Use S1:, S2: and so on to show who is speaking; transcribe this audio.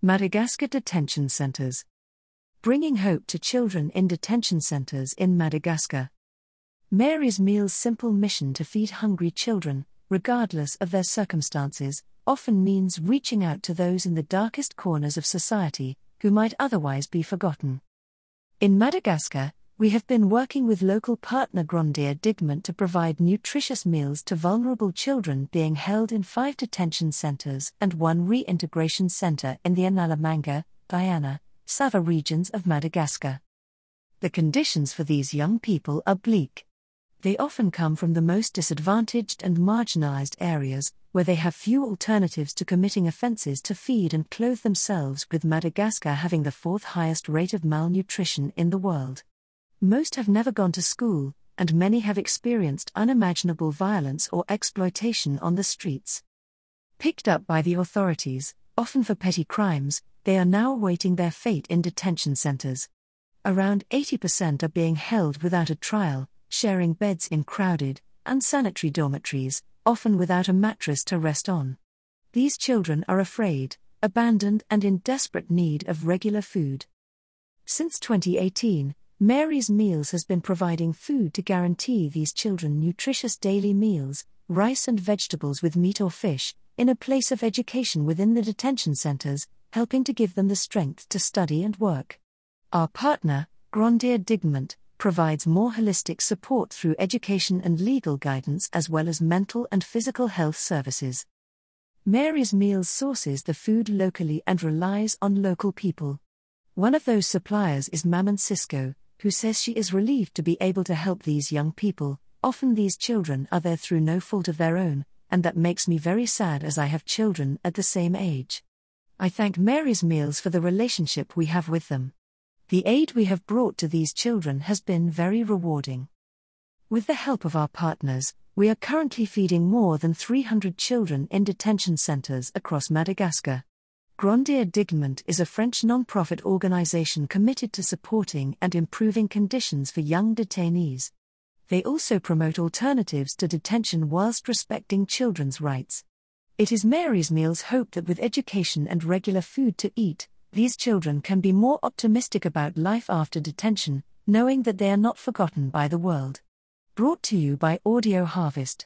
S1: Madagascar Detention Centers. Bringing hope to children in detention centers in Madagascar. Mary's Meal's simple mission to feed hungry children, regardless of their circumstances, often means reaching out to those in the darkest corners of society who might otherwise be forgotten. In Madagascar, we have been working with local partner Grandir Dignement to provide nutritious meals to vulnerable children being held in five detention centers and one reintegration center in the Analamanga, Diana, Sava regions of Madagascar. The conditions for these young people are bleak. They often come from the most disadvantaged and marginalized areas, where they have few alternatives to committing offenses to feed and clothe themselves, with Madagascar having the fourth highest rate of malnutrition in the world. Most have never gone to school, and many have experienced unimaginable violence or exploitation on the streets. Picked up by the authorities, often for petty crimes, they are now awaiting their fate in detention centers. Around 80% are being held without a trial, sharing beds in crowded, unsanitary dormitories, often without a mattress to rest on. These children are afraid, abandoned, and in desperate need of regular food. Since 2018, Mary's Meals has been providing food to guarantee these children nutritious daily meals, rice and vegetables with meat or fish, in a place of education within the detention centers, helping to give them the strength to study and work. Our partner, Grandir Dignement, provides more holistic support through education and legal guidance as well as mental and physical health services. Mary's Meals sources the food locally and relies on local people. One of those suppliers is Maman Cisco, who says she is relieved to be able to help these young people. Often these children are there through no fault of their own, and that makes me very sad as I have children at the same age. I thank Mary's Meals for the relationship we have with them. The aid we have brought to these children has been very rewarding. With the help of our partners, we are currently feeding more than 300 children in detention centers across Madagascar. Grandir Dignement is a French non-profit organization committed to supporting and improving conditions for young detainees. They also promote alternatives to detention whilst respecting children's rights. It is Mary's Meals hope that with education and regular food to eat, these children can be more optimistic about life after detention, knowing that they are not forgotten by the world. Brought to you by Audio Harvest.